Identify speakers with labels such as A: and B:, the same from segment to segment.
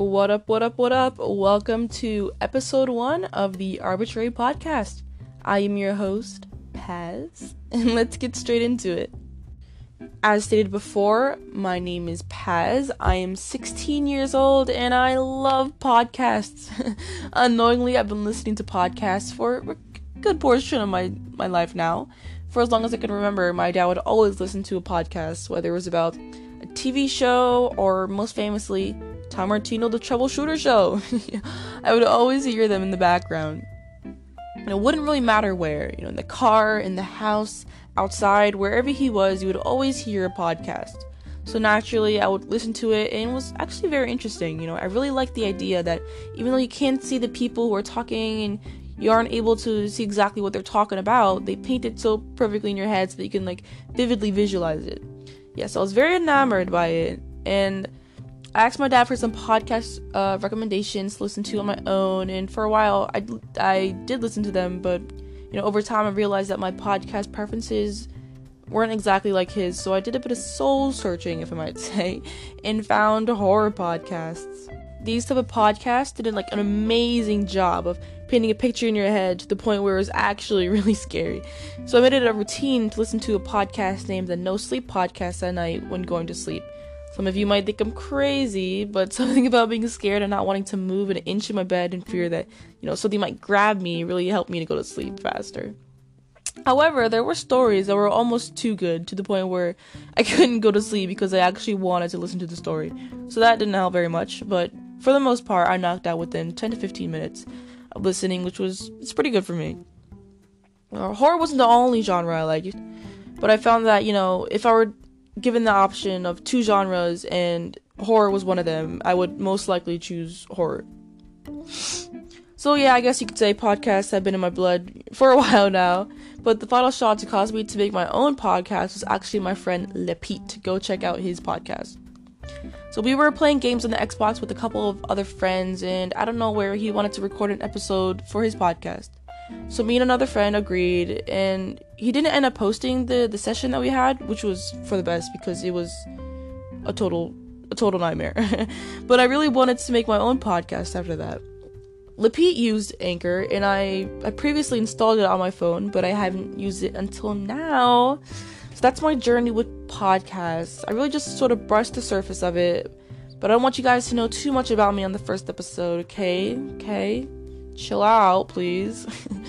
A: What up, what up, what up? Welcome to episode one of the Arbitrary Podcast. I am your host, Paz, and let's get straight into it. As stated before, my name is Paz. I am 16 years old and I love podcasts. Unknowingly, I've been listening to podcasts for a good portion of my, my life now. For as long as I can remember, my dad would always listen to a podcast, whether it was about a TV show or most famously, Tom Martino the Troubleshooter Show. I would always hear them in the background. And it wouldn't really matter where, you know, in the car, in the house, outside, wherever he was, you would always hear a podcast. So naturally, I would listen to it, and it was actually very interesting. You know, I really liked the idea that even though you can't see the people who are talking and you aren't able to see exactly what they're talking about, they paint it so perfectly in your head so that you can like vividly visualize it. Yes, yeah, so I was very enamored by it, and I asked my dad for some podcast uh, recommendations to listen to on my own, and for a while I I did listen to them, but you know over time I realized that my podcast preferences weren't exactly like his, so I did a bit of soul searching, if I might say, and found horror podcasts. These type of podcasts did like an amazing job of painting a picture in your head to the point where it was actually really scary. So I made it a routine to listen to a podcast named the No Sleep Podcast at night when going to sleep. Some of you might think I'm crazy, but something about being scared and not wanting to move an inch in my bed in fear that, you know, something might grab me really helped me to go to sleep faster. However, there were stories that were almost too good to the point where I couldn't go to sleep because I actually wanted to listen to the story. So that didn't help very much, but for the most part, I knocked out within 10 to 15 minutes of listening, which was it's pretty good for me. Uh, horror wasn't the only genre I liked, but I found that you know if I were given the option of two genres and horror was one of them, I would most likely choose horror. So yeah, I guess you could say podcasts have been in my blood for a while now. But the final shot to cause me to make my own podcast was actually my friend Lepete. Go check out his podcast. So we were playing games on the Xbox with a couple of other friends, and I don't know where he wanted to record an episode for his podcast. So me and another friend agreed, and he didn't end up posting the the session that we had, which was for the best because it was a total a total nightmare. but I really wanted to make my own podcast after that. Lepete used Anchor, and I I previously installed it on my phone, but I haven't used it until now. So that's my journey with podcasts. I really just sort of brushed the surface of it, but I don't want you guys to know too much about me on the first episode, okay? Okay? Chill out, please.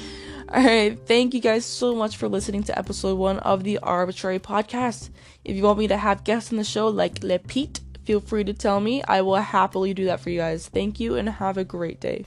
A: Alright, thank you guys so much for listening to episode one of the Arbitrary Podcast. If you want me to have guests on the show like Lepete, feel free to tell me. I will happily do that for you guys. Thank you and have a great day.